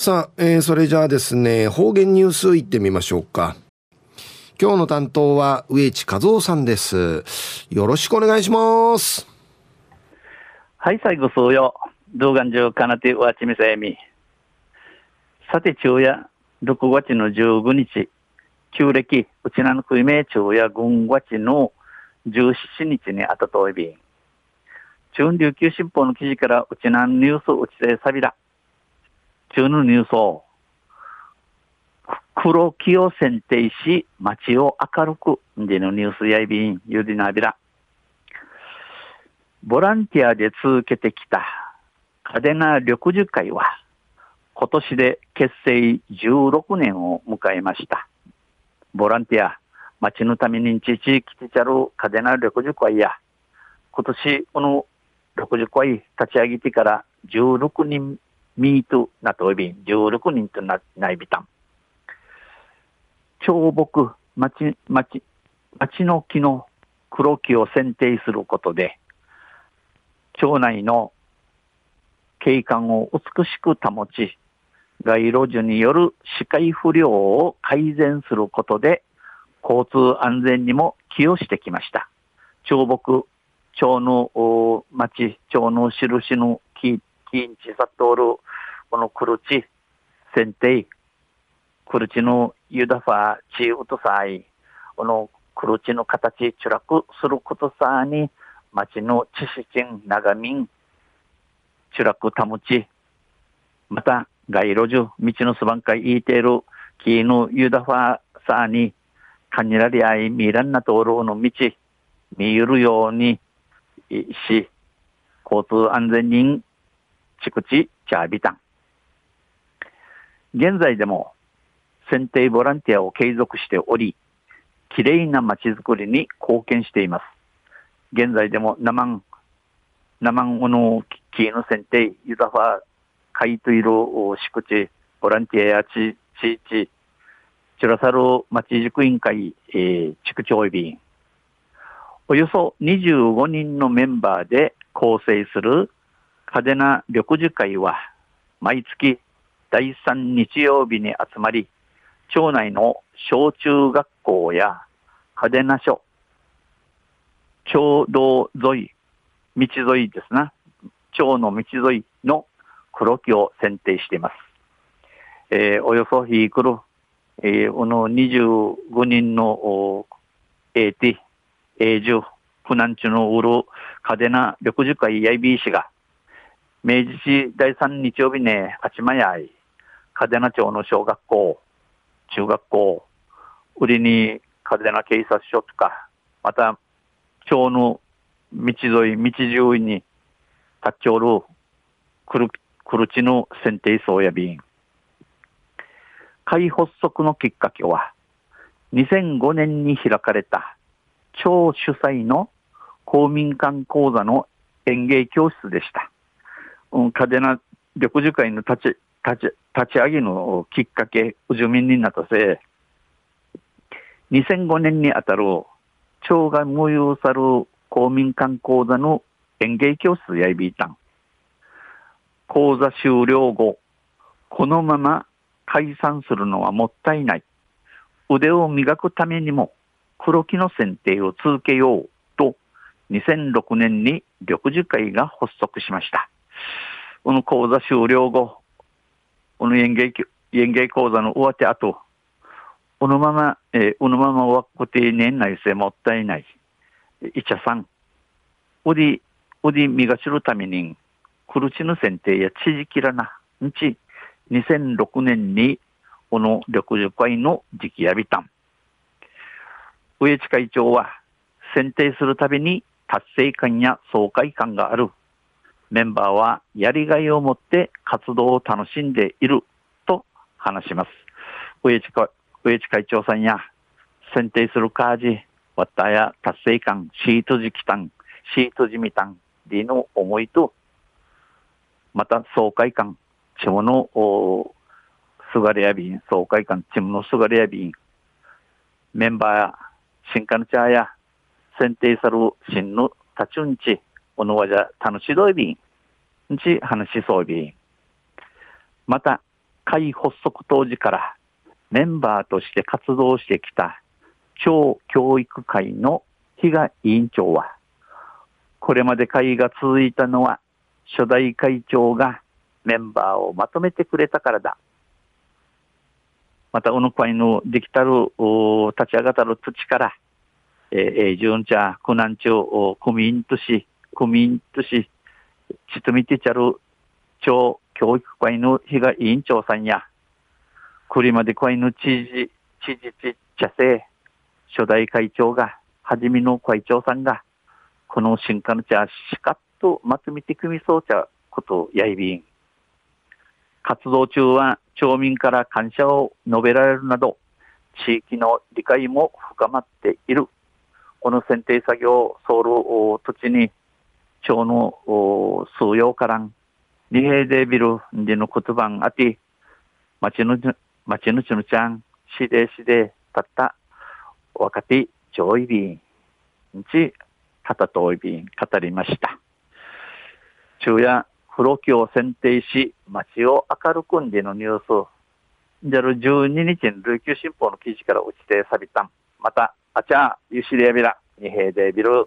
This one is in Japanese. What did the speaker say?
さあ、えー、それじゃあですね、方言ニュースいってみましょうか。今日の担当は植地和夫さんです。よろしくお願いします。はい、最後そうよ。動画上かなてわちみせみ。さて、昼夜、6月の15日、旧暦、うちなのくいめ昼夜軍月の17日にあたといびん。中琉球新報の記事からうちなのニュースうちでさびら。中のニュースを、黒木を選定し、街を明るく、でのニュースやいびん、ゆりなびら。ボランティアで続けてきた、嘉手納緑樹会は、今年で結成16年を迎えました。ボランティア、街のために地域てちゃる嘉手納緑樹会や、今年この緑樹会立ち上げてから16人ミートなとびん、16人とな、ないびたん。長木、町、町、町の木の黒木を剪定することで、町内の景観を美しく保ち、街路樹による視界不良を改善することで、交通安全にも寄与してきました。長木、町の町、町の印の木、木んちさとおるこのクルチ、選定、クルチのユダファー、チウトサイ、このクルチの形、チュラクすることさに、町の知識人、長民、チュラク保ち、また、街路樹、道のすばんかいいている、キーのユダファーさに、カニラリアイミランナ道路の道、見ゆるようにし、交通安全人、チクチ、チャービタン。現在でも選定ボランティアを継続しており、きれいな街づくりに貢献しています。現在でも生ん、生んおの木の選定、ユザファー、海といる敷地、ボランティアや地、地域、チュラサル町づく委員会、えー、地区長委員、およそ25人のメンバーで構成する嘉手納緑樹会は、毎月第3日曜日に集まり、町内の小中学校や嘉手納署、町道沿い、道沿いですな、町の道沿いの黒木を選定しています。えー、およそひくる、えー、この25人の AT、永住、フナンチュの売る嘉手納緑樹会やいびいしが、明治市第3日曜日ね、あちまやい、嘉手納町の小学校、中学校、売りに嘉手納警察署とか、また、町の道沿い、道中に立ちおる、くる、くるちの選定層や便。会発足のきっかけは、2005年に開かれた町主催の公民館講座の演芸教室でした。うん、嘉手納緑樹会の立ち、立ち、立ち上げのきっかけ、住民になったせい、2005年にあたる町が無有さる公民館講座の園芸教室やいびいたん。講座終了後、このまま解散するのはもったいない。腕を磨くためにも黒木の選定を続けようと2006年に緑樹会が発足しました。この講座終了後、この園芸、園芸講座の終わって後、このまま、えー、このまま終わっこて年内せもったいない。いちゃさん。おり、おりみが知るために、くるちの選定や知事きらな。んち、2006年に、この緑樹会の時期やびたん。上地会長は、選定するたびに達成感や爽快感がある。メンバーはやりがいを持って活動を楽しんでいると話します。上地上地会長さんや選定するカージ、わったや達成感、シート時期短、シート時みたんでの思いと、また爽快感、チムのすがれやびん、爽快感、チムのすがれやびん、メンバーや新カルチャーや選定さる新の立ちんち、おのわじゃ楽しどいびん。んち話しそうびん。また、会発足当時からメンバーとして活動してきた超教育会の比嘉委員長は、これまで会が続いたのは初代会長がメンバーをまとめてくれたからだ。また、この会のできたる立ち上がったる土から、えー、順茶、苦難町、組員とし、組員とし、ちとみてちゃる町教育会の比嘉委員長さんや、栗まで会の知事、知事ち茶生、初代会長が、はじめの会長さんが、この新化の茶、しかっとまとめて組みそうちゃことやいびん。活動中は町民から感謝を述べられるなど、地域の理解も深まっている。この選定作業、ソウル土地に、町の数用からん、二平でビルでの言葉あて、町の、町のちのちゃん、しでしで、たった、若手、上位便、ち、片とい便、語りました。昼夜、風呂機を選定し、街を明るくんでのニュース、じゃる12日に琉球新報の記事から落ちてさびたん。また、あちゃ、ゆしりやびら、二平でビル。